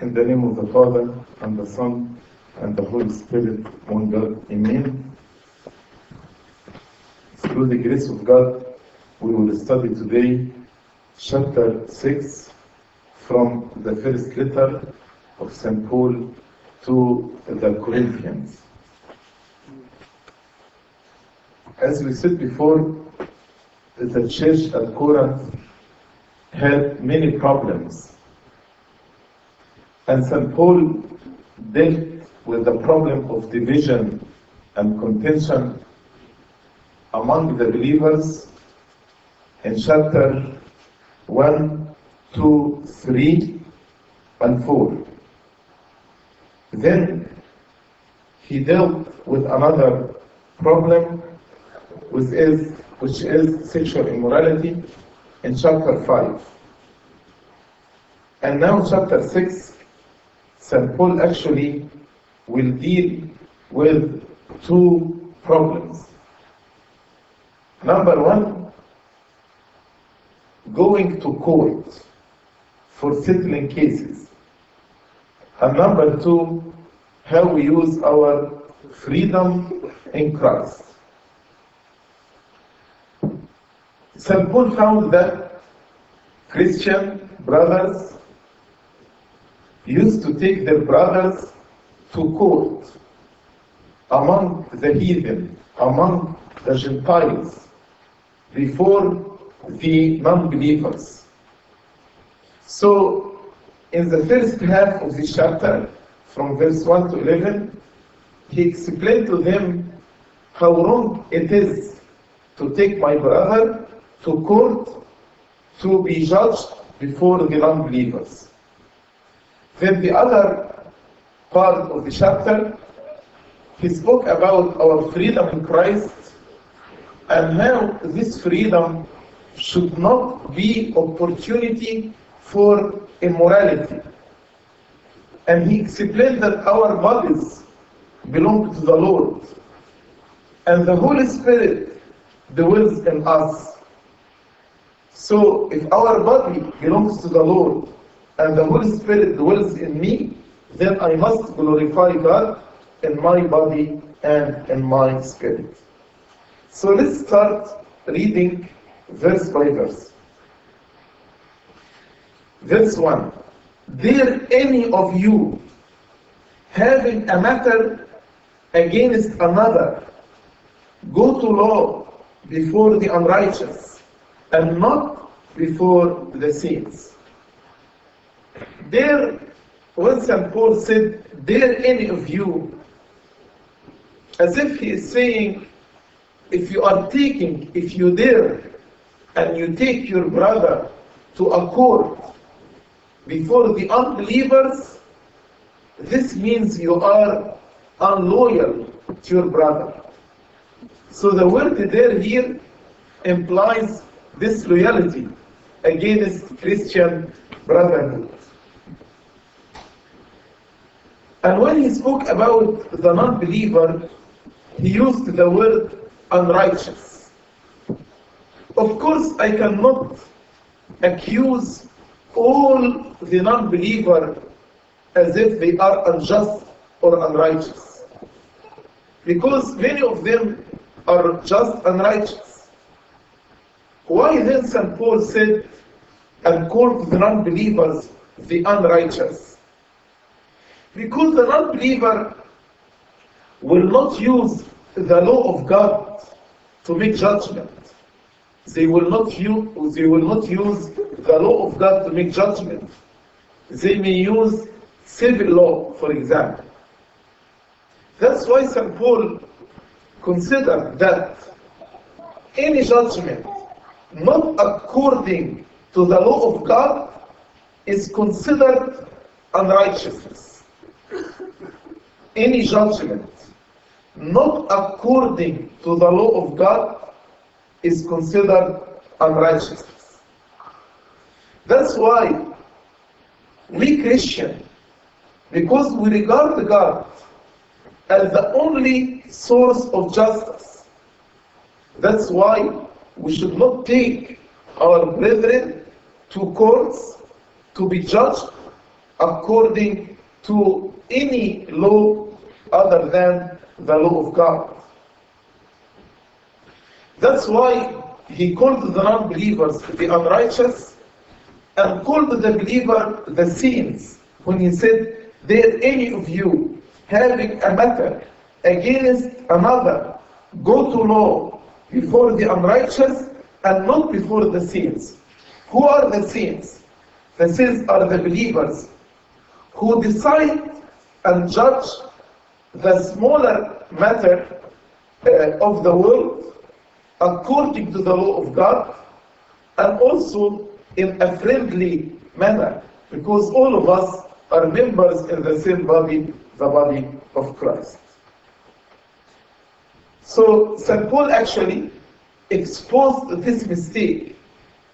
In the name of the Father, and the Son, and the Holy Spirit, one God. Amen. Through the grace of God, we will study today chapter 6 from the first letter of St. Paul to the Corinthians. As we said before, the church at Corinth had many problems. And St. Paul dealt with the problem of division and contention among the believers in chapter 1, 2, 3, and 4. Then he dealt with another problem, which is, which is sexual immorality, in chapter 5. And now, chapter 6, St. Paul actually will deal with two problems. Number one, going to court for settling cases. And number two, how we use our freedom in Christ. St. Paul found that Christian brothers used to take their brothers to court among the heathen, among the Gentiles, before the non believers. So, in the first half of this chapter, from verse 1 to 11, he explained to them how wrong it is to take my brother to court to be judged before the non believers. Then the other part of the chapter, he spoke about our freedom in Christ and how this freedom should not be opportunity for immorality. And he explained that our bodies belong to the Lord. And the Holy Spirit dwells in us. So if our body belongs to the Lord and the Holy Spirit dwells in me, then I must glorify God in my body and in my spirit. So let's start reading verse by verse. Verse 1 Dare any of you having a matter against another go to law before the unrighteous and not before the saints? There, when St. Paul said, Dare any of you, as if he is saying, if you are taking, if you dare, and you take your brother to a court before the unbelievers, this means you are unloyal to your brother. So the word there here implies disloyalty against Christian brotherhood. And when he spoke about the non believer, he used the word unrighteous. Of course, I cannot accuse all the non believer as if they are unjust or unrighteous. Because many of them are just unrighteous. Why then St. Paul said and called the non believers the unrighteous? Because the non believer will not use the law of God to make judgment. They will not use, they will not use the law of God to make judgment. They may use civil law, for example. That's why St. Paul considered that any judgment not according to the law of God is considered unrighteousness. Any judgment not according to the law of God is considered unrighteousness. That's why we Christian, because we regard God as the only source of justice, that's why we should not take our brethren to courts to be judged according to any law other than the law of God. That's why he called the non-believers the unrighteous and called the believer the saints when he said, There any of you having a matter against another, go to law before the unrighteous and not before the saints. Who are the saints? The saints are the believers who decide and judge the smaller matter uh, of the world according to the law of God and also in a friendly manner because all of us are members in the same body, the body of Christ. So St. Paul actually exposed this mistake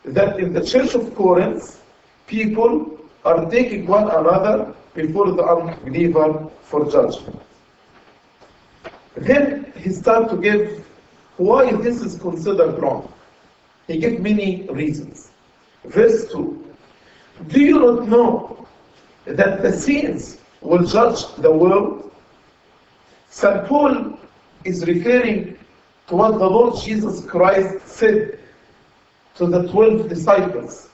that in the church of Corinth, people are taking one another before the unbeliever for judgment. Then he started to give why this is considered wrong. He gave many reasons. Verse 2 Do you not know that the saints will judge the world? St. Paul is referring to what the Lord Jesus Christ said to the 12 disciples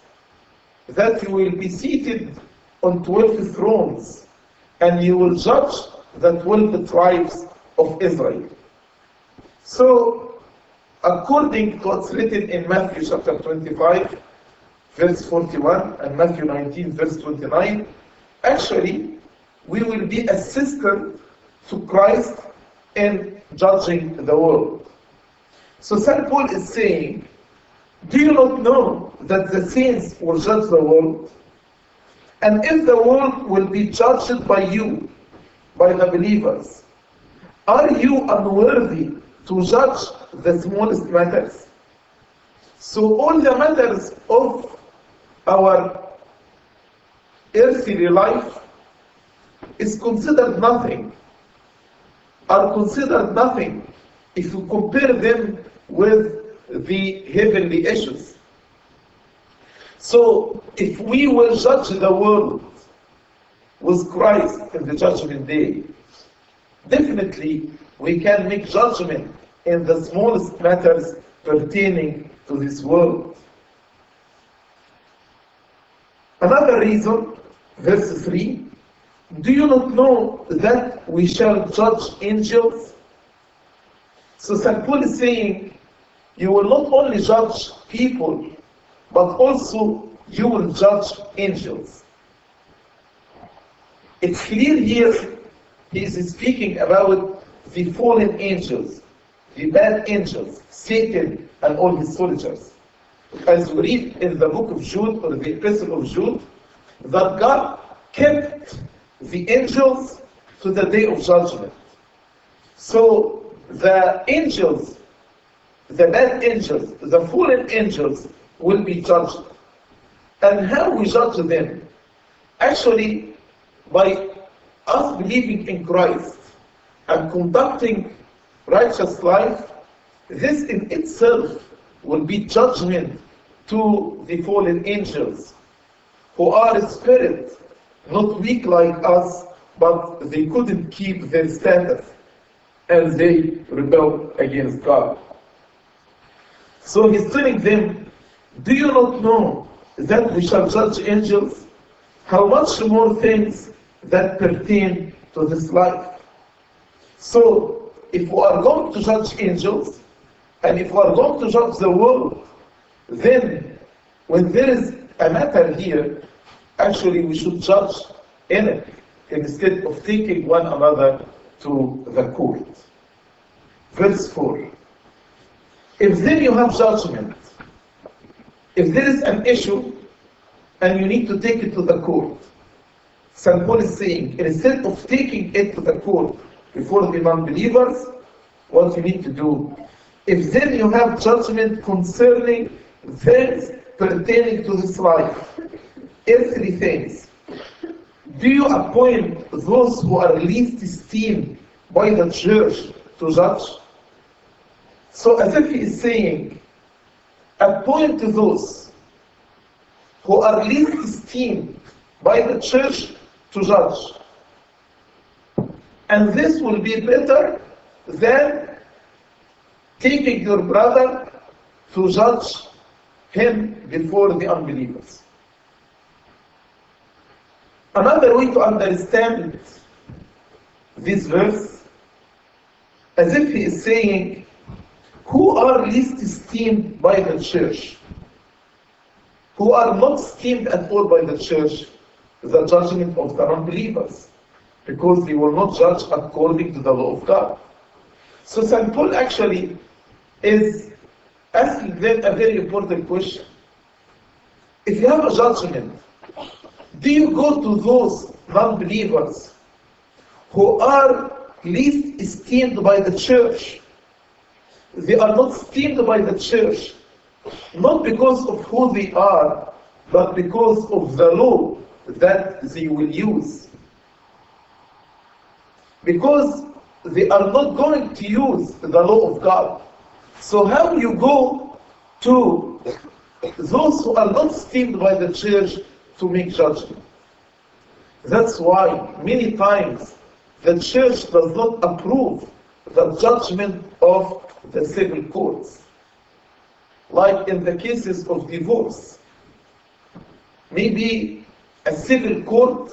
that he will be seated on 12 thrones and he will judge the 12 tribes of Israel. So, according to what's written in Matthew chapter 25, verse 41, and Matthew 19, verse 29, actually, we will be assistant to Christ in judging the world. So, St. Paul is saying, Do you not know that the saints will judge the world? And if the world will be judged by you, by the believers, are you unworthy to judge the smallest matters? So all the matters of our earthly life is considered nothing, are considered nothing if you compare them with the heavenly issues. So if we will judge the world with Christ in the judgment day, definitely we can make judgment in the smallest matters pertaining to this world. Another reason, verse 3 Do you not know that we shall judge angels? So St. Paul is saying, You will not only judge people, but also you will judge angels. It's clear here he is speaking about the fallen angels, the bad angels, Satan and all his soldiers. As we read in the book of Jude or the epistle of Jude, that God kept the angels to the day of judgment. So the angels, the bad angels, the fallen angels will be judged. And how we judge them? Actually, by us believing in Christ and conducting righteous life, this in itself will be judgment to the fallen angels who are spirit, not weak like us, but they couldn't keep their standard and they rebelled against God. So he's telling them, Do you not know that we shall judge angels? How much more things that pertain to this life? So, if we are going to judge angels, and if we are going to judge the world, then when there is a matter here, actually we should judge in it instead of taking one another to the court. Verse 4. If then you have judgment, if there is an issue and you need to take it to the court, St. Paul is saying, instead of taking it to the court before the non-believers, what you need to do, if then you have judgment concerning things pertaining to this life, earthly things, do you appoint those who are least esteemed by the church to judge? So as if he is saying, appoint those who are least esteemed by the church to judge. And this will be better than taking your brother to judge him before the unbelievers. Another way to understand this verse, as if he is saying, Who are least esteemed by the church? Who are not esteemed at all by the church? The judgment of the unbelievers, because they will not judge according to the law of God. So St. Paul actually is asking them a very important question. If you have a judgment, do you go to those non-believers who are least esteemed by the church? They are not esteemed by the church, not because of who they are, but because of the law that they will use. Because they are not going to use the law of God. So how you go to those who are not esteemed by the church to make judgment? That's why many times the church does not approve the judgment of the civil courts. Like in the cases of divorce. Maybe a civil court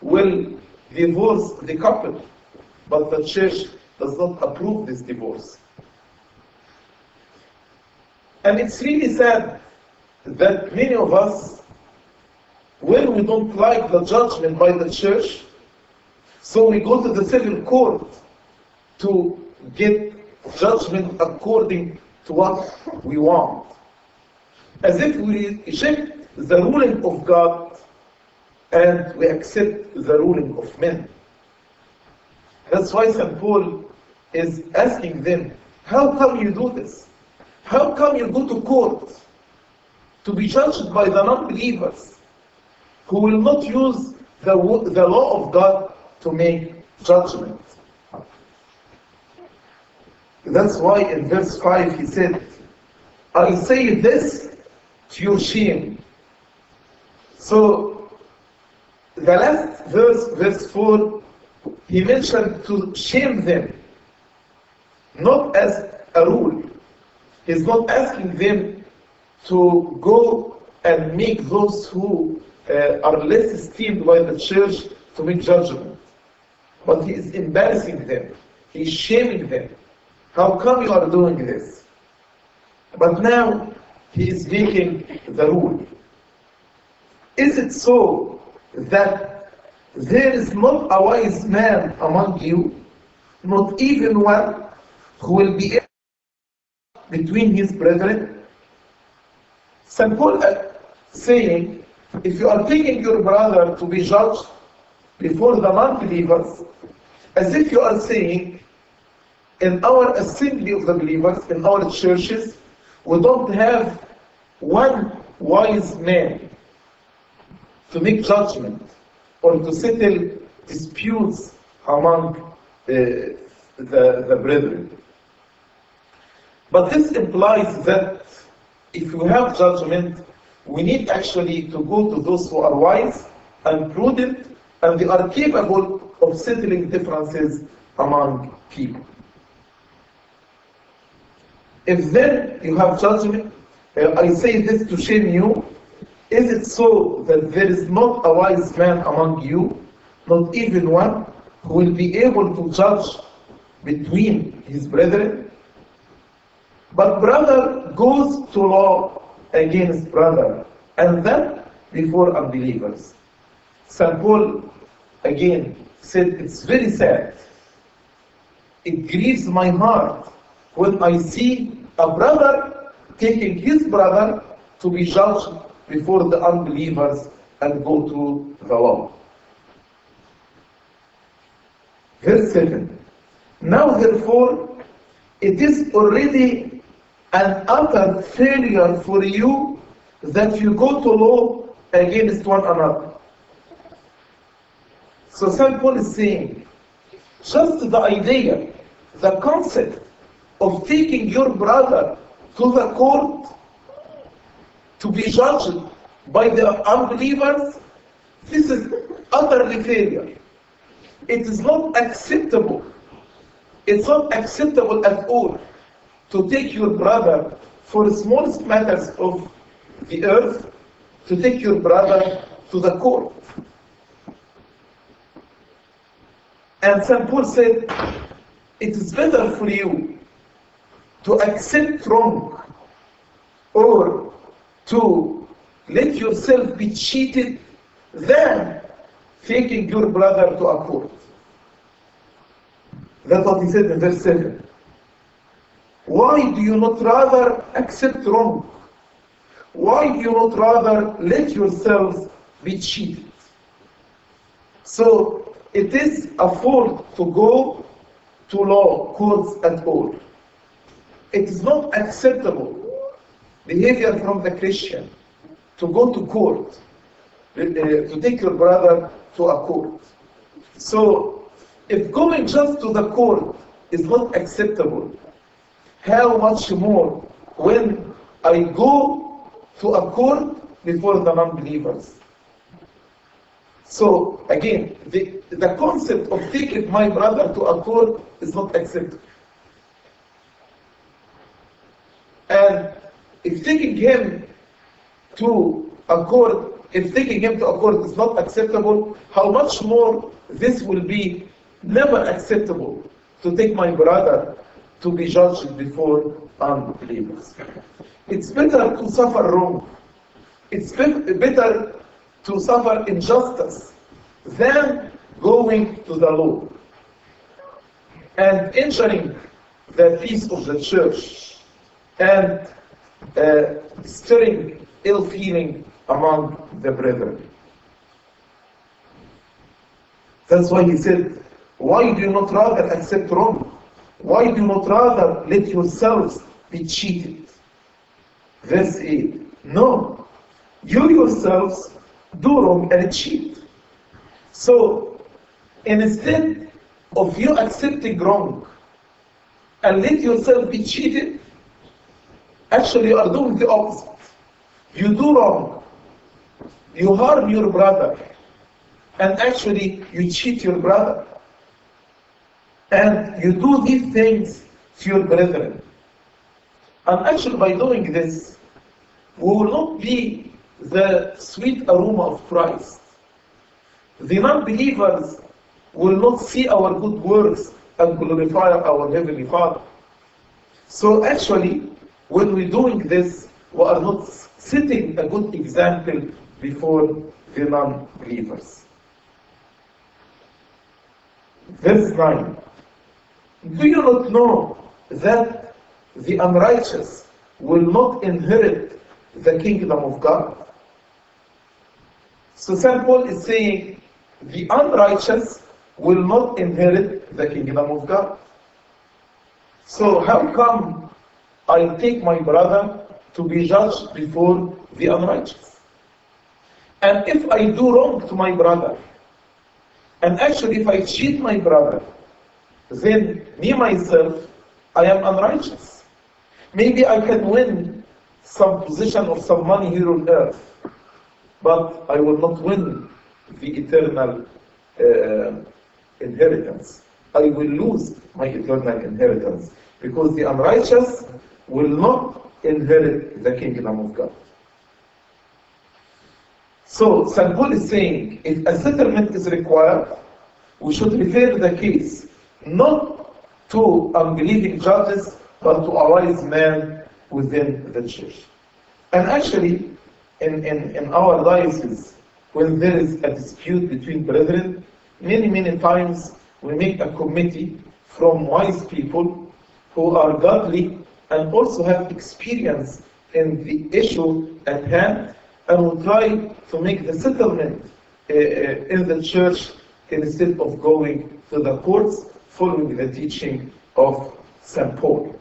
will divorce the couple, but the church does not approve this divorce. And it's really sad that many of us, when we don't like the judgment by the church, so we go to the civil court to get judgment according to what we want. As if we reject the ruling of God and we accept the ruling of men. That's why St. Paul is asking them, how come you do this? How come you go to court to be judged by the non-believers who will not use the, the law of God to make judgment? That's why in verse 5 he said, I say this to your shame. So the last verse, verse 4, he mentioned to shame them, not as a rule. He's not asking them to go and make those who uh, are less esteemed by the church to make judgment. But he is embarrassing them. He's shaming them. How come you are doing this? But now he is making the rule. Is it so that there is not a wise man among you, not even one who will be between his brethren? St. Paul uh, saying, if you are taking your brother to be judged before the non-believers, as if you are saying, in our assembly of the believers, in our churches, we don't have one wise man to make judgment or to settle disputes among uh, the, the brethren. But this implies that if you have judgment, we need actually to go to those who are wise and prudent and they are capable of settling differences among people. If then you have judgment, uh, I say this to shame you, is it so that there is not a wise man among you, not even one, who will be able to judge between his brethren? But brother goes to law against brother, and then before unbelievers. St. Paul again said, It's very sad. It grieves my heart when I see a brother taking his brother to be judged before the unbelievers and go to the law. Verse 7. Now therefore, it is already an utter failure for you that you go to law against one another. So St. Paul is saying, just the idea, the concept of taking your brother to the court to be judged by the unbelievers, this is utterly failure. It is not acceptable. It's not acceptable at all to take your brother for the smallest matters of the earth, to take your brother to the court. And St. Paul said, it is better for you to accept wrong or to let yourself be cheated than taking your brother to a court. That's what he said in verse 7. Why do you not rather accept wrong? Why do you not rather let yourselves be cheated? So it is a fault to go to law courts at all. It is not acceptable behavior from the Christian to go to court, uh, to take your brother to a court. So if going just to the court is not acceptable, how much more when I go to a court before the non-believers. So again, the, the concept of taking my brother to a court is not acceptable. And if taking him to a court, if taking him to a court is not acceptable, how much more this will be never acceptable to take my brother to be judged before unbelievers. It's better to suffer wrong. It's be- better to suffer injustice than going to the law and injuring the peace of the church and uh, stirring ill feeling among the brethren. That's why he said, Why do you not rather accept wrong? Why do you not rather let yourselves be cheated? Verse 8 No, you yourselves do wrong and cheat. So instead of you accepting wrong and let yourself be cheated, actually you are doing the opposite. You do wrong, you harm your brother, and actually you cheat your brother. And you do these things to your brethren. And actually by doing this, we will not be the sweet aroma of Christ. The non-believers will not see our good works and glorify our Heavenly Father. So actually, when we're doing this, we are not setting a good example before the non-believers. Verse 9. Do you not know that the unrighteous will not inherit the kingdom of God? So St. Paul is saying the unrighteous will not inherit the kingdom of God. So how come I take my brother to be judged before the unrighteous? And if I do wrong to my brother, and actually if I cheat my brother, then me myself, I am unrighteous. Maybe I can win some position or some money here on earth, but I will not win the eternal uh, inheritance. I will lose my eternal inheritance because the unrighteous will not inherit the kingdom of God. So, St. Paul is saying if a settlement is required, we should refer the case not to unbelieving judges, but to a wise man within the church. And actually, in, in, in our diocese, when there is a dispute between brethren, many, many times we make a committee from wise people who are godly and also have experience in the issue at hand, and will try to make the settlement uh, uh, in the church instead of going to the courts following the teaching of St. Paul.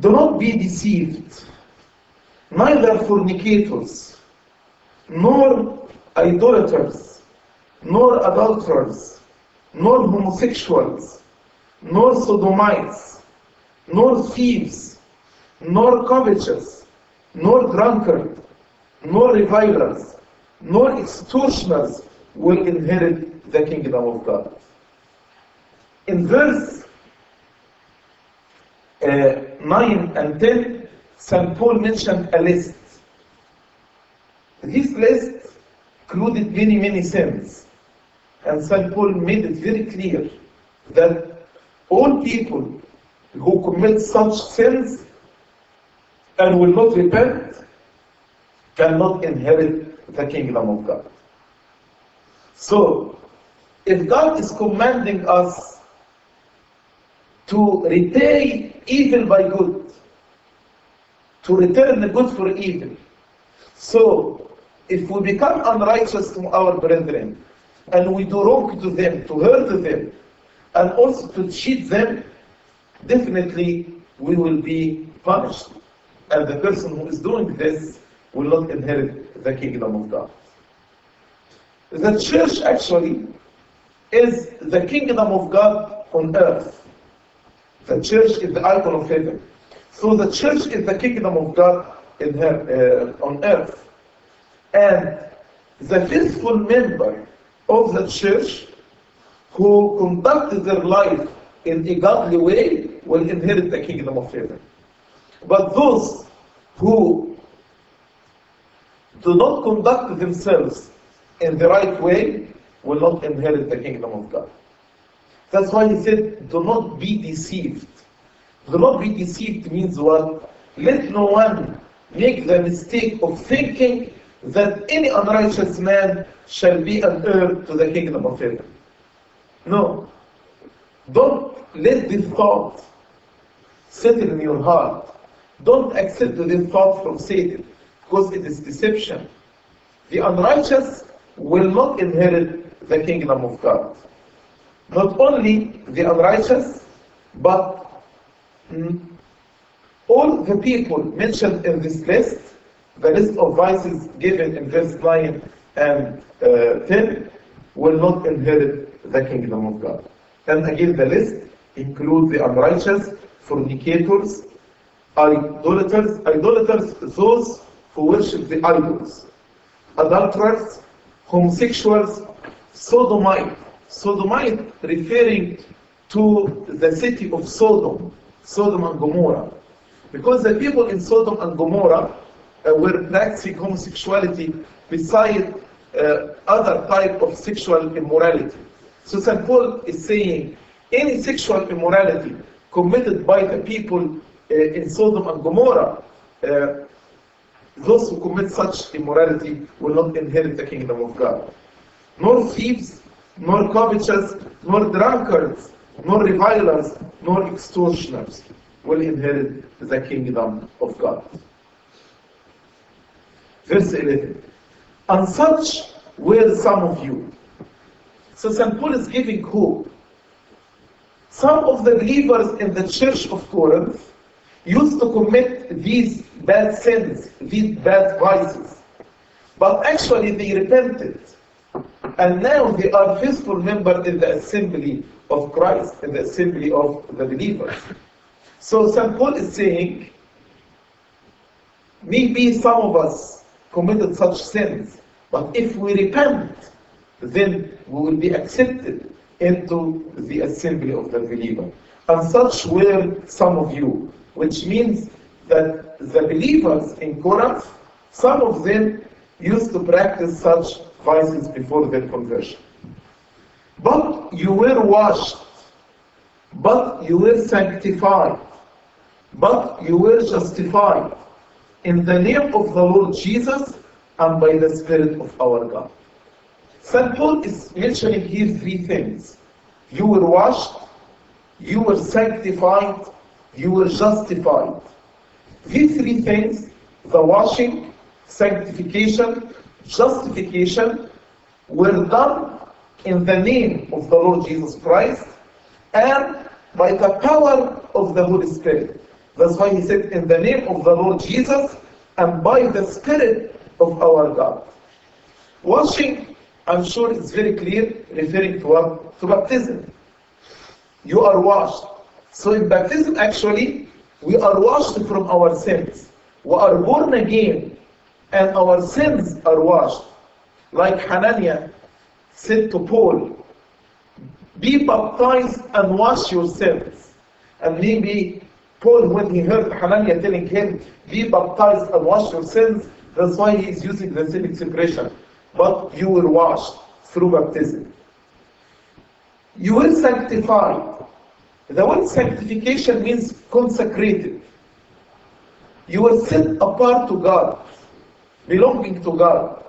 Do not be deceived, neither fornicators, nor idolaters, nor adulterers, nor homosexuals, nor sodomites, nor thieves, nor covetous, nor drunkard, nor revilers, nor extortioners will inherit the kingdom of God. In verse uh, 9 and 10, St. Paul mentioned a list. This list included many, many sins. And St. Paul made it very clear that all people who commit such sins and will not repent cannot inherit the kingdom of God. So, if God is commanding us to repay evil by good, to return the good for evil, so if we become unrighteous to our brethren, and we do wrong to them, to hurt them, and also to cheat them, definitely we will be punished. And the person who is doing this will not inherit the kingdom of God. The church actually is the kingdom of God on earth. The church is the icon of heaven. So the church is the kingdom of God in her, uh, on earth. And the faithful member of the church who conduct their life in a godly way will inherit the kingdom of heaven. But those who do not conduct themselves in the right way will not inherit the kingdom of God. That's why he said, do not be deceived. Do not be deceived means what? Let no one make the mistake of thinking that any unrighteous man shall be an heir to the kingdom of heaven. No. Don't let this thought settle in your heart. Don't accept this thought from Satan because it is deception. The unrighteous will not inherit the kingdom of God. Not only the unrighteous, but mm, all the people mentioned in this list, the list of vices given in verse 9 and uh, 10, will not inherit the kingdom of God. And again, the list includes the unrighteous, fornicators, idolaters, idolaters, those who worship the idols, adulterers, homosexuals, sodomite, sodomite referring to the city of Sodom, Sodom and Gomorrah. Because the people in Sodom and Gomorrah were practicing homosexuality beside uh, other type of sexual immorality. So St. Paul is saying any sexual immorality committed by the people uh, in Sodom and Gomorrah, uh, those who commit such immorality will not inherit the kingdom of God. Nor thieves, nor covetous, nor drunkards, nor revilers, nor extortioners will inherit the kingdom of God. Verse 11. And such were some of you. So St. Paul is giving hope. Some of the believers in the church of Corinth used to commit these bad sins, these bad vices. But actually they repented. And now they are faithful members in the assembly of Christ, in the assembly of the believers. So St. Paul is saying, maybe some of us committed such sins, but if we repent, then we will be accepted into the assembly of the believer. And such were some of you, which means that the believers in Corinth, some of them used to practice such vices before their conversion. But you were washed, but you were sanctified, but you were justified in the name of the Lord Jesus and by the Spirit of our God. St. Paul is mentioning here three things. You were washed, you were sanctified, you were justified. These three things, the washing, sanctification, justification, were done in the name of the Lord Jesus Christ and by the power of the Holy Spirit. That's why he said, in the name of the Lord Jesus and by the Spirit of our God. Washing, I'm sure it's very clear, referring to what? To baptism. You are washed. So in baptism, actually, we are washed from our sins. We are born again, and our sins are washed. Like Hananiah said to Paul, be baptized and wash your sins. And maybe Paul, when he heard Hananiah telling him, be baptized and wash your sins, that's why he is using the same expression. But you will wash through baptism. You will sanctified. The word sanctification means consecrated. You were set apart to God, belonging to God.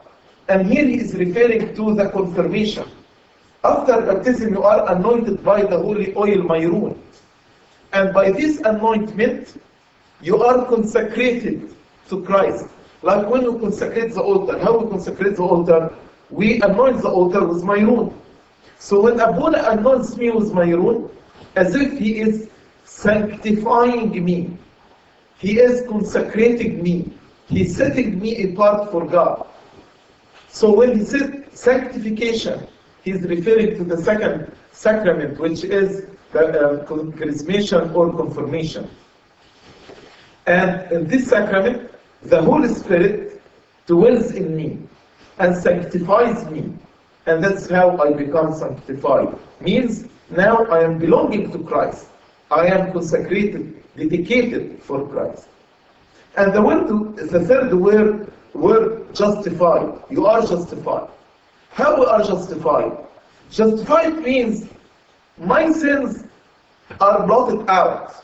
And here he is referring to the confirmation. After baptism, you are anointed by the holy oil Mayrun. And by this anointment, you are consecrated to Christ. Like when you consecrate the altar, how we consecrate the altar? We anoint the altar with Mayrun. So when Abuna anoints me with Mayrun, as if he is sanctifying me, he is consecrating me, he's setting me apart for God. So when he says sanctification, he's referring to the second sacrament, which is uh, chrismation or confirmation. And in this sacrament, the Holy Spirit dwells in me and sanctifies me. And that's how I become sanctified. Means now I am belonging to Christ. I am consecrated, dedicated for Christ. And the word, the third word, word justified. You are justified. How we are justified? Justified means my sins are blotted out.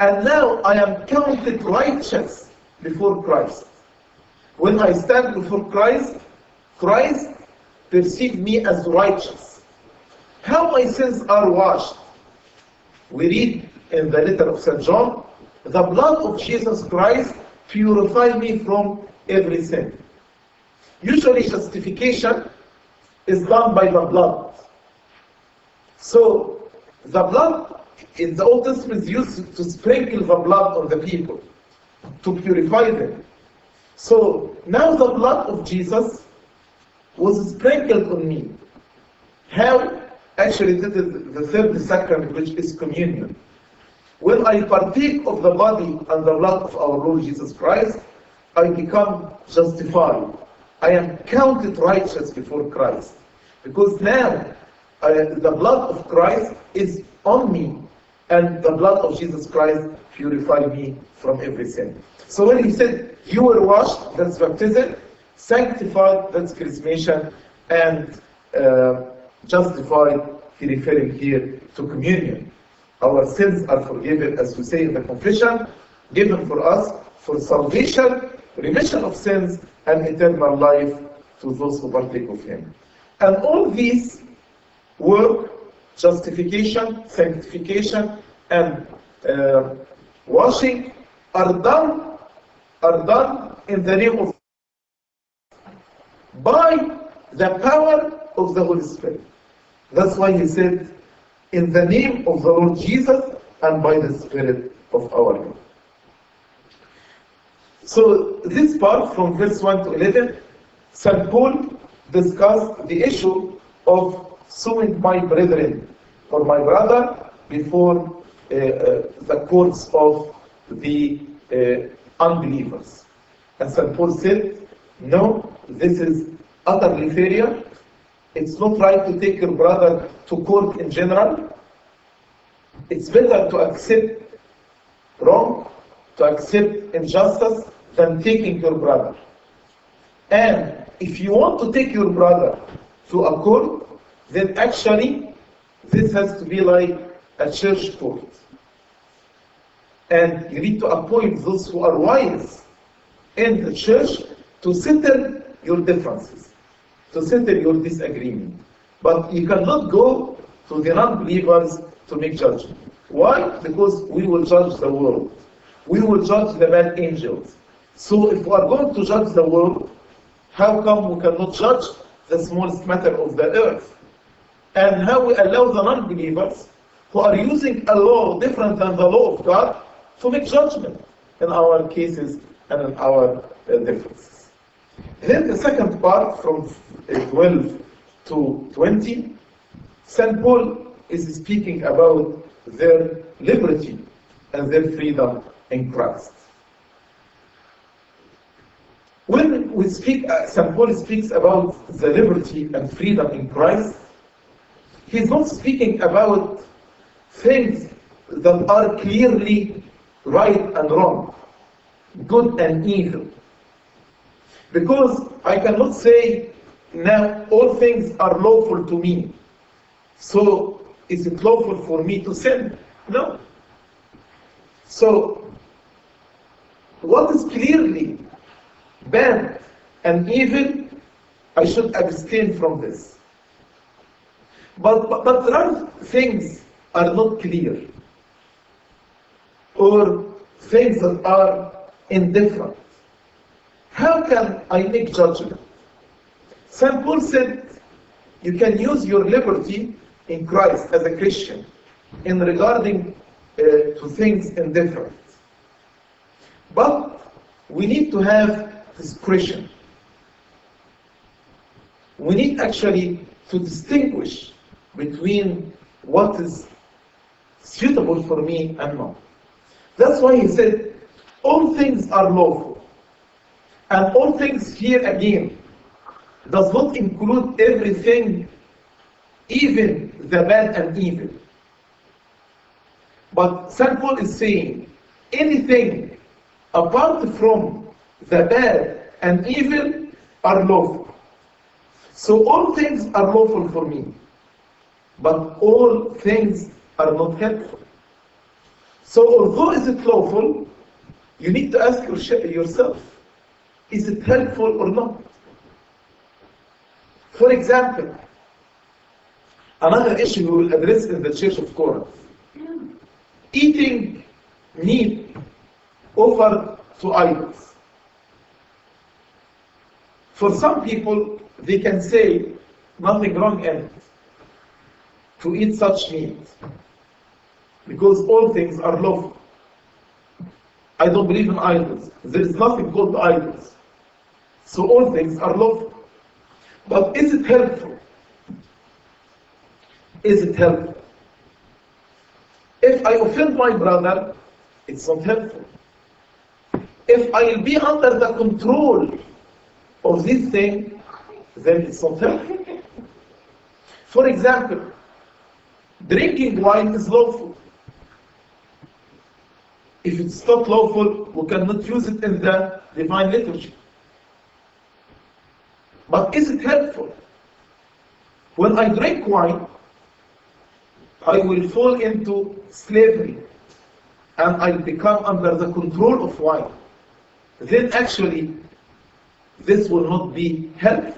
And now I am counted righteous before Christ. When I stand before Christ, Christ perceives me as righteous. How my sins are washed? We read in the letter of St. John, the blood of Jesus Christ purifies me from every sin. Usually justification is done by the blood. So the blood in the Old Testament is used to sprinkle the blood on the people, to purify them. So now the blood of Jesus was sprinkled on me. How? Actually, this is the third sacrament, which is communion. When I partake of the body and the blood of our Lord Jesus Christ, I become justified. I am counted righteous before Christ. Because now the blood of Christ is on me, and the blood of Jesus Christ purifies me from every sin. So when he said, You were washed, that's baptism, sanctified, that's chrismation, and uh, justified, he referring here to communion. Our sins are forgiven, as we say in the confession, given for us for salvation, remission of sins, and eternal life to those who partake of him. And all these work, justification, sanctification, and uh, washing are done, are done in the name of by the power of the Holy Spirit. That's why he said, in the name of the Lord Jesus and by the Spirit of our God. So this part from verse 1 to 11, St. Paul discussed the issue of suing my brethren or my brother before uh, uh, the courts of the uh, unbelievers. And St. Paul said, no, this is utterly failure. It's not right to take your brother to court in general. It's better to accept wrong, to accept injustice, than taking your brother. And if you want to take your brother to a court, then actually this has to be like a church court. And you need to appoint those who are wise in the church to settle your differences, to settle your disagreement. But you cannot go to the non-believers to make judgment. Why? Because we will judge the world. We will judge the bad angels. So if we are going to judge the world, how come we cannot judge the smallest matter of the earth? And how we allow the non-believers who are using a law different than the law of God to make judgment in our cases and in our uh, differences. Then the second part from uh, 12 to 20, St. Paul is speaking about their liberty and their freedom in Christ. When we speak, uh, St. Paul speaks about the liberty and freedom in Christ, he's not speaking about things that are clearly right and wrong, good and evil. Because I cannot say now all things are lawful to me. So is it lawful for me to sin? No. So what is clearly bad and evil, I should abstain from this. But, but, but there are things are not clear or things that are indifferent. How can I make judgment? St. Paul said, you can use your liberty in Christ as a Christian in regarding uh, to things indifferent. But we need to have discretion. We need actually to distinguish between what is suitable for me and not. That's why he said, all things are lawful. And all things here again does not include everything, even the bad and evil. But St. Paul is saying, anything apart from the bad and evil are lawful. So all things are lawful for me, but all things are not helpful. So although is it lawful, you need to ask yourself, is it helpful or not? For example, another issue we will address in the Church of Corinth. Eating meat offered to idols. For some people, they can say nothing wrong in it to eat such meat because all things are lawful. I don't believe in idols. There is nothing called idols. So all things are lawful. But is it helpful? Is it helpful? If I offend my brother, it's not helpful. If I'll be under the control of this thing, then it's not helpful. For example, drinking wine is lawful. If it's not lawful, we cannot use it in the divine liturgy. But is it helpful? When I drink wine, I will fall into slavery and I become under the control of wine. Then actually, this will not be helpful.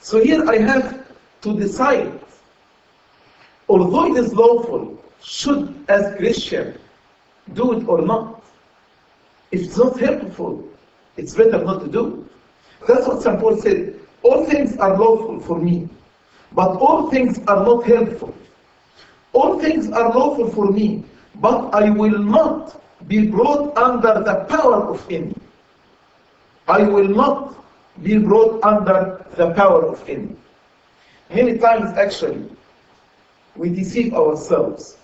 So here I have to decide, although it is lawful, should as Christian do it or not. If it's not helpful, it's better not to do. That's what St. Paul said. All things are lawful for me, but all things are not helpful. All things are lawful for me, but I will not be brought under the power of any. I will not be brought under the power of any. Many times, actually, we deceive ourselves.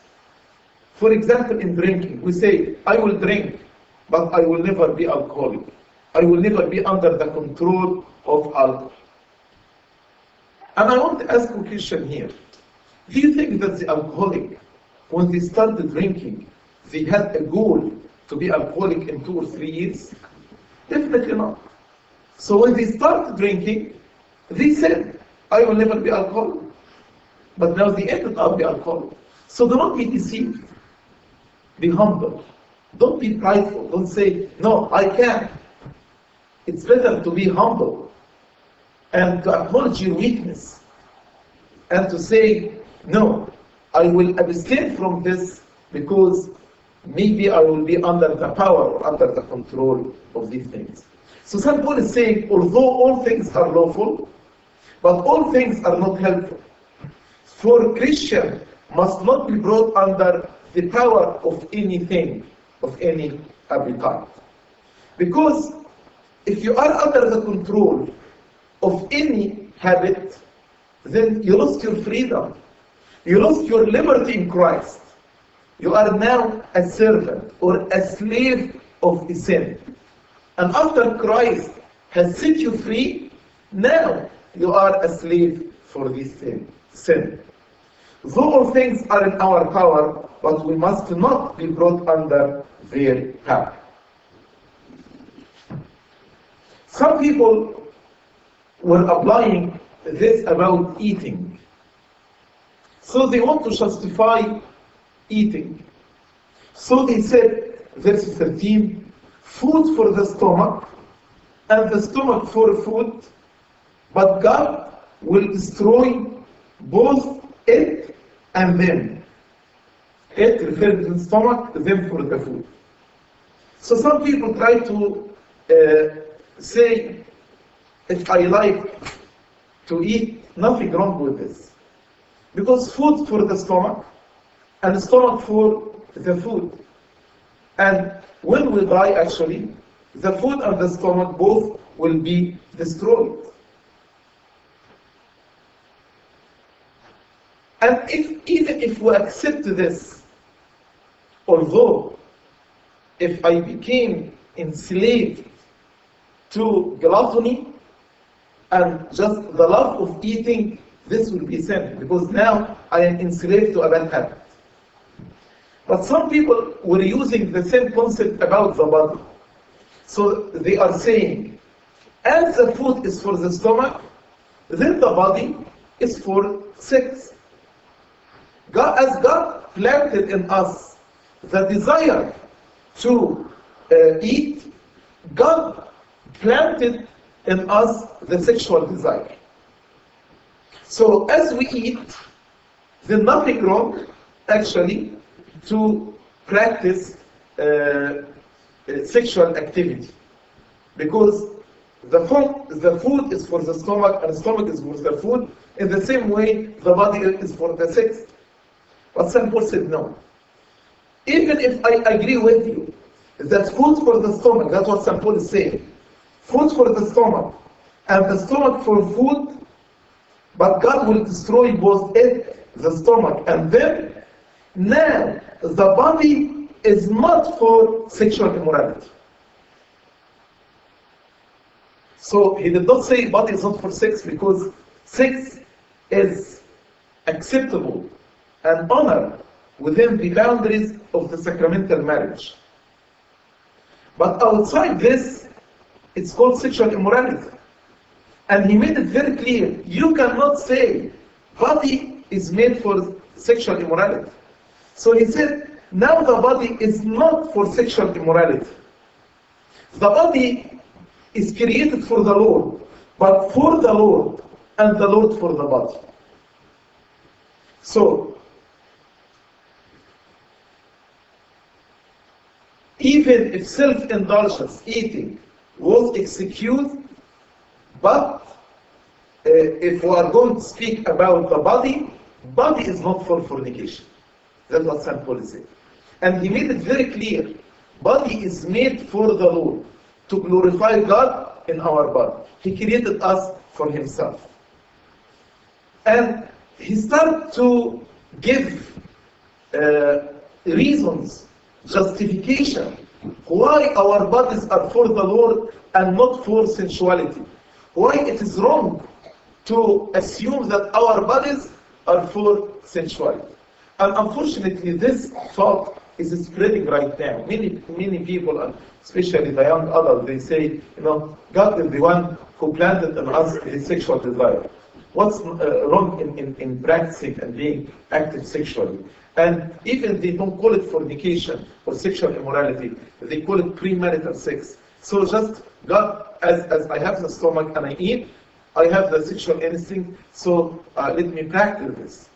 For example, in drinking, we say, I will drink, but I will never be alcoholic. I will never be under the control of alcohol. And I want to ask a question here. Do you think that the alcoholic, when they started drinking, they had a goal to be alcoholic in two or three years? Definitely not. So when they started drinking, they said, I will never be alcoholic. But now they ended up the alcoholic. So do not be deceived. Be humble. Don't be prideful. Don't say, no, I can't. It's better to be humble and to acknowledge your weakness and to say, no, I will abstain from this because maybe I will be under the power or under the control of these things. So St. Paul is saying, although all things are lawful, but all things are not helpful. For Christian must not be brought under the power of anything, of any appetite. Because if you are under the control of any habit, then you lost your freedom. You lost your liberty in Christ. You are now a servant or a slave of sin. And after Christ has set you free, now you are a slave for this sin. sin. Though all things are in our power, but we must not be brought under their power. Some people were applying this about eating. So they want to justify eating. So they said, verse 13, food for the stomach, and the stomach for food, but God will destroy both it and then. It refers to the stomach, them for the food. So some people try to uh, say, if I like to eat, nothing wrong with this. Because food for the stomach, and stomach for the food. And when we die, actually, the food and the stomach both will be destroyed. And if, even if we accept this, although if I became enslaved to gluttony and just the love of eating, this will be sin because now I am enslaved to a bad habit. But some people were using the same concept about the body. So they are saying, as the food is for the stomach, then the body is for sex. God, as God planted in us the desire to uh, eat, God planted in us the sexual desire. So as we eat, there's nothing wrong, actually, to practice uh, uh, sexual activity. Because the food, the food is for the stomach and the stomach is for the food. In the same way, the body is for the sex. But St. Paul said no. Even if I agree with you that food for the stomach, that's what St. Paul is saying, food for the stomach and the stomach for food, but God will destroy both it, the stomach, and then now the body is not for sexual immorality. So he did not say body is not for sex because sex is acceptable and honor within the boundaries of the sacramental marriage. But outside this, it's called sexual immorality. And he made it very clear, you cannot say body is made for sexual immorality. So he said, now the body is not for sexual immorality. The body is created for the Lord, but for the Lord, and the Lord for the body. So, even if self-indulgence, eating, was excused, but uh, if we are going to speak about the body, body is not for fornication. That's what St. Paul said. And he made it very clear, body is made for the Lord, to glorify God in our body. He created us for himself. And he started to give uh, reasons, justification, why our bodies are for the Lord and not for sensuality. Why it is wrong to assume that our bodies are for sensuality. And unfortunately, this thought is spreading right now. Many, many people, especially the young adults, they say, you know, God is the one who planted in us the sexual desire. What's uh, wrong in, in, in practicing and being active sexually? And even they don't call it fornication or sexual immorality, they call it premarital sex. So just God, as, as I have the stomach and I eat, I have the sexual instinct, so uh, let me practice this.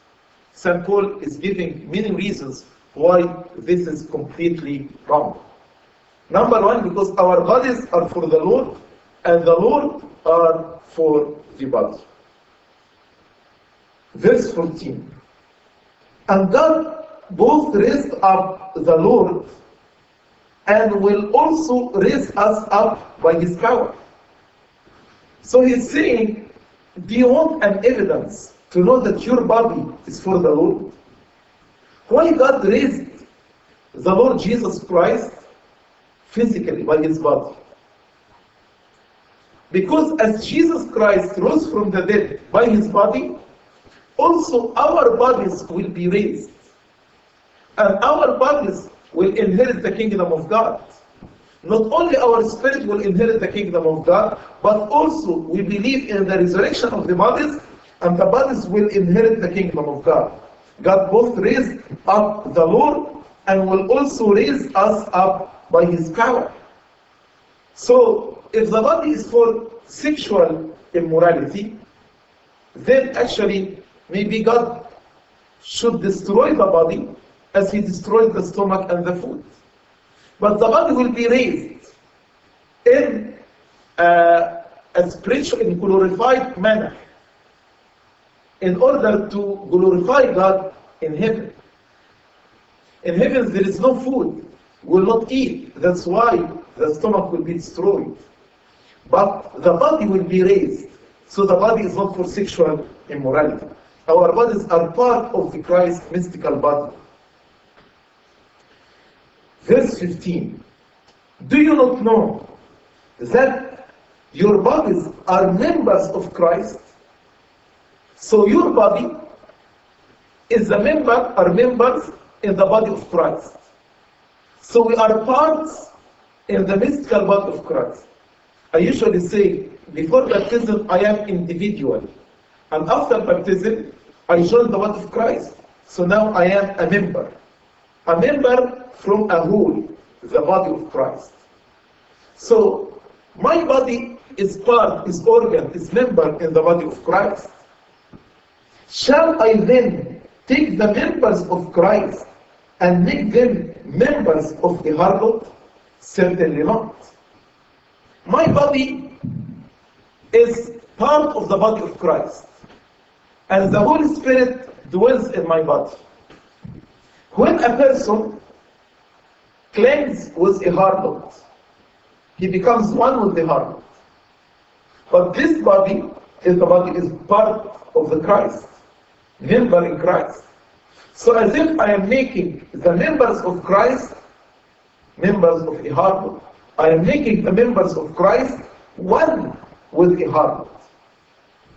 St. Paul is giving many reasons why this is completely wrong. Number one, because our bodies are for the Lord, and the Lord are for the body. Verse 14. And God both raised up the Lord and will also raise us up by his power. So he's saying, do you want an evidence to know that your body is for the Lord? Why God raised the Lord Jesus Christ physically by his body. Because as Jesus Christ rose from the dead by his body, also our bodies will be raised. And our bodies will inherit the kingdom of God. Not only our spirit will inherit the kingdom of God, but also we believe in the resurrection of the bodies, and the bodies will inherit the kingdom of God. God both raised up the Lord and will also raise us up by his power. So, if the body is for sexual immorality, then actually maybe God should destroy the body as he destroyed the stomach and the food. But the body will be raised in a spiritual, in glorified manner in order to glorify God in heaven. In heaven there is no food, will not eat. That's why the stomach will be destroyed. But the body will be raised. So the body is not for sexual immorality. Our bodies are part of the Christ mystical body. Verse 15. Do you not know that your bodies are members of Christ? So your body is a member, are members in the body of Christ. So we are parts in the mystical body of Christ. I usually say, before baptism, I am individual. And after baptism, I join the body of Christ. So now I am a member. A member from a whole, the body of Christ. So my body is part, is organ, is member in the body of Christ. Shall I then take the members of Christ and make them members of the harlot? Certainly not. My body is part of the body of Christ, and the Holy Spirit dwells in my body. When a person claims with a harlot, he becomes one with the harlot. But this body is the body is part of the Christ, member in Christ. So as if I am making the members of Christ members of a harlot. I am making the members of Christ one with a harlot.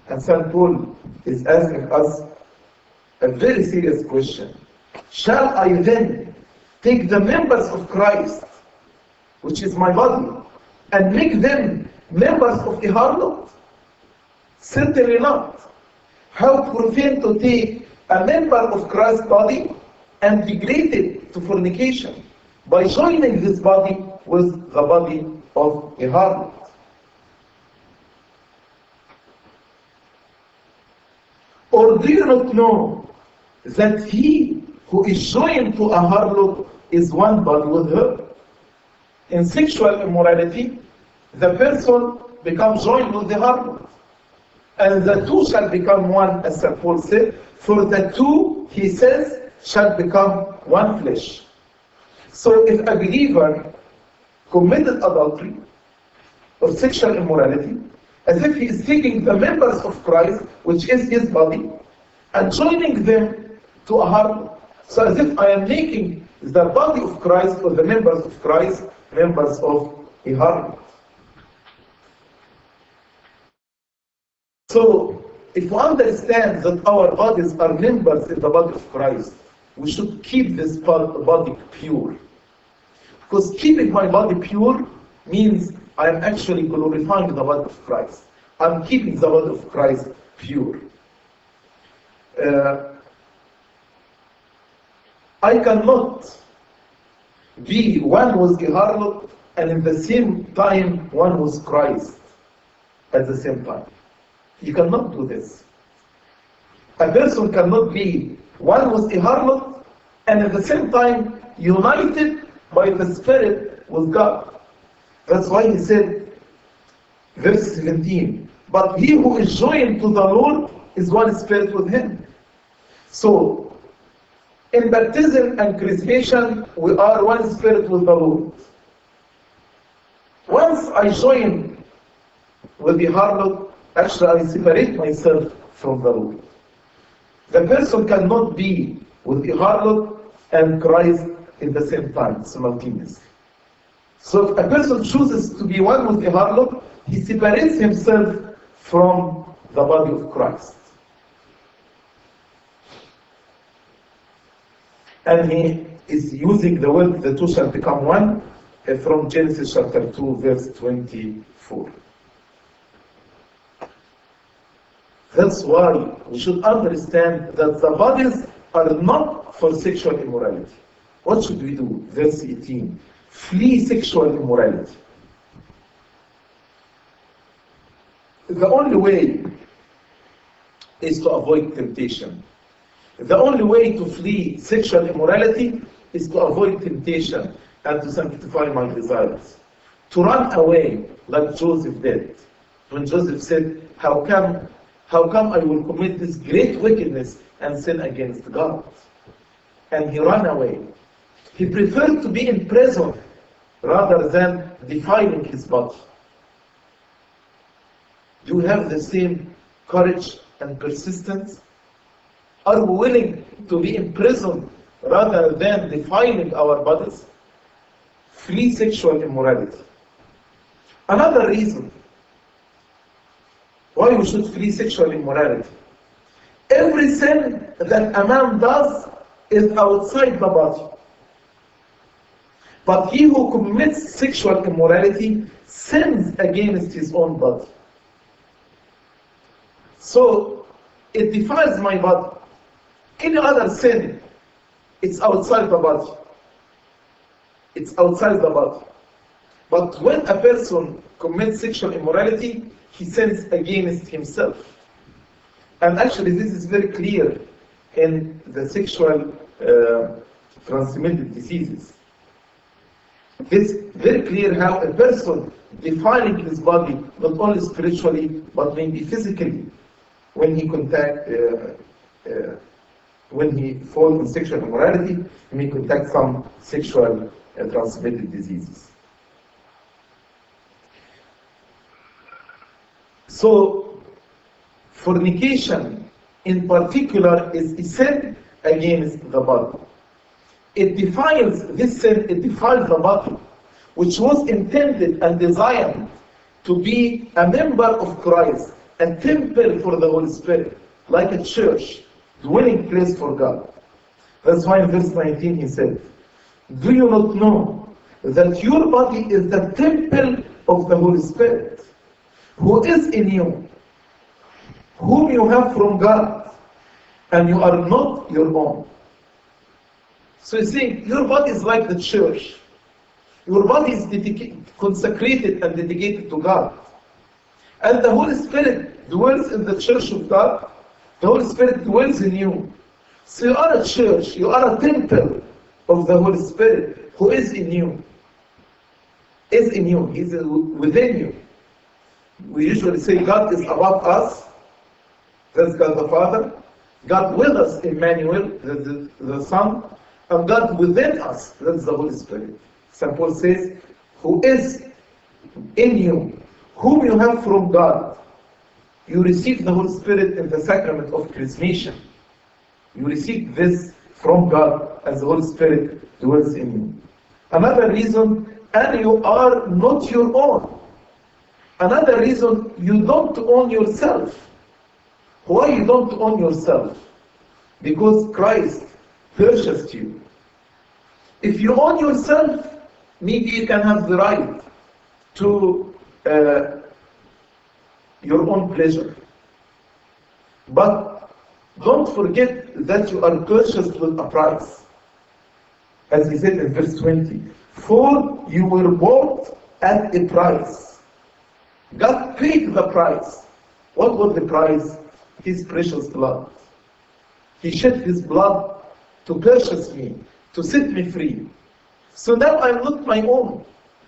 And St. Paul is asking us a very serious question. Shall I then take the members of Christ, which is my body, and make them members of the harlot? Certainly not. How profane to take a member of Christ's body and degrade it to fornication by joining this body with the body of a harlot. You not know that he who is joined to a harlot is one body with her? In sexual immorality, the person becomes joined with the harlot. And the two shall become one, as St. Paul said, for the two, he says, shall become one flesh. So if a believer committed adultery or sexual immorality, as if he is taking the members of Christ, which is his body, and joining them to a harlot. So as if I am making the body of Christ or the members of Christ members of a harlot. So if we understand that our bodies are members in the body of Christ, we should keep this body pure. Because keeping my body pure means I am actually glorifying the body of Christ. I'm keeping the body of Christ pure. Uh, I cannot be one with a harlot and at the same time one with Christ at the same time. You cannot do this. A person cannot be one with a harlot and at the same time united by the Spirit with God. That's why he said, verse 17, but he who is joined to the Lord is one spirit with him. So, in baptism and chrismation, we are one spirit with the Lord. Once I join with the harlot, actually I separate myself from the Lord. The person cannot be with the harlot and Christ in the same time, simultaneously. So if a person chooses to be one with the harlot, he separates himself from the body of Christ. And he is using the word the two shall become one uh, from Genesis chapter 2, verse 24. That's why we should understand that the bodies are not for sexual immorality. What should we do? Verse 18. Flee sexual immorality. The only way is to avoid temptation. The only way to flee sexual immorality is to avoid temptation and to sanctify my desires. To run away like Joseph did. When Joseph said, How come, how come I will commit this great wickedness and sin against God? And he ran away. He preferred to be in prison rather than defiling his body. Do you have the same courage and persistence? Are we willing to be imprisoned rather than defiling our bodies? Free sexual immorality. Another reason why we should free sexual immorality. Every sin that a man does is outside the body. But he who commits sexual immorality sins against his own body. So it defiles my body. Any other sin, it's outside the body. It's outside the body. But when a person commits sexual immorality, he sins against himself. And actually, this is very clear in the sexual uh, transmitted diseases. It's very clear how a person defiling his body, not only spiritually, but maybe physically, when he contact, uh, uh, when he falls in sexual immorality, he may contact some sexual uh, transmitted diseases. So, fornication in particular is a sin against the body. It defiles this sin, it defiles the body, which was intended and designed to be a member of Christ, a temple for the Holy Spirit, like a church, dwelling place for God. That's why in verse 19 he said, Do you not know that your body is the temple of the Holy Spirit, who is in you, whom you have from God, and you are not your own? So you see, your body is like the church. Your body is dedicated, consecrated and dedicated to God. And the Holy Spirit dwells in the church of God. The Holy Spirit dwells in you. So you are a church, you are a temple of the Holy Spirit who is in you. Is in you, is within you. We usually say God is above us. That's God the Father. God with us, Emmanuel, the, the, the Son. And God within us, that's the Holy Spirit. St. Paul says, who is in you, whom you have from God. You receive the Holy Spirit in the sacrament of chrismation. You receive this from God as the Holy Spirit dwells in you. Another reason, and you are not your own. Another reason, you don't own yourself. Why you don't own yourself? Because Christ purchased you. If you own yourself, maybe you can have the right to uh, your own pleasure. But don't forget that you are purchased with a price. As he said in verse 20, for you were bought at a price. God paid the price. What was the price? His precious blood. He shed his blood to purchase me, to set me free. So now I'm not my own.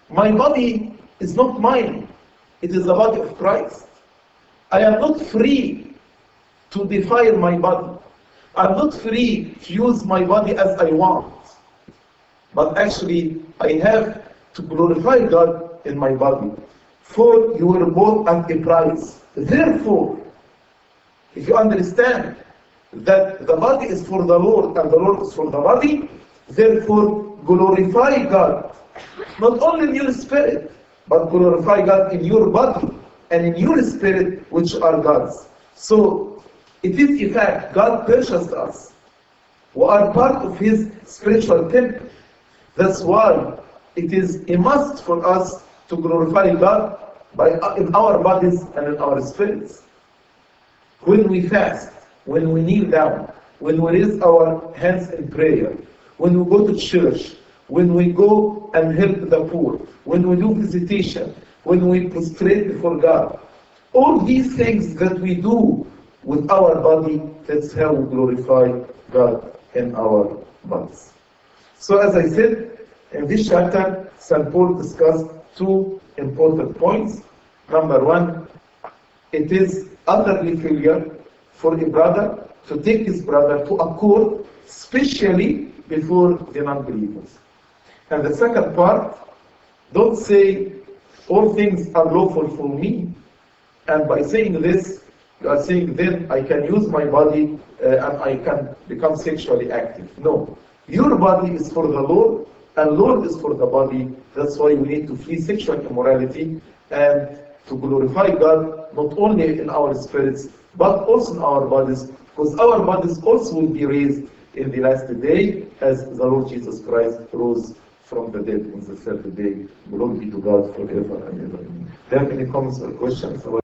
My body is not mine. It is the body of Christ. I am not free to defile my body. I'm not free to use my body as I want. But actually, I have to glorify God in my body. For you were bought at a price. Therefore, if you understand that the body is for the Lord and the Lord is for the body, Therefore, glorify God, not only in your spirit, but glorify God in your body and in your spirit, which are God's. So, it is a fact, God purchased us. We are part of His spiritual temple. That's why it is a must for us to glorify God by, in our bodies and in our spirits. When we fast, when we kneel down, when we raise our hands in prayer, when we go to church, when we go and help the poor, when we do visitation, when we prostrate before God. All these things that we do with our body, that's how we glorify God in our bodies. So as I said, in this chapter, St. Paul discussed two important points. Number one, it is utterly failure for a brother to take his brother to a court, especially before the non-believers. And the second part, don't say all things are lawful for me, and by saying this, you are saying then I can use my body uh, and I can become sexually active. No, your body is for the Lord, and Lord is for the body. That's why we need to flee sexual immorality and to glorify God not only in our spirits but also in our bodies, because our bodies also will be raised in the last day as the Lord Jesus Christ rose from the dead on the third day. Glory be to God forever and ever. Do you have any comments or questions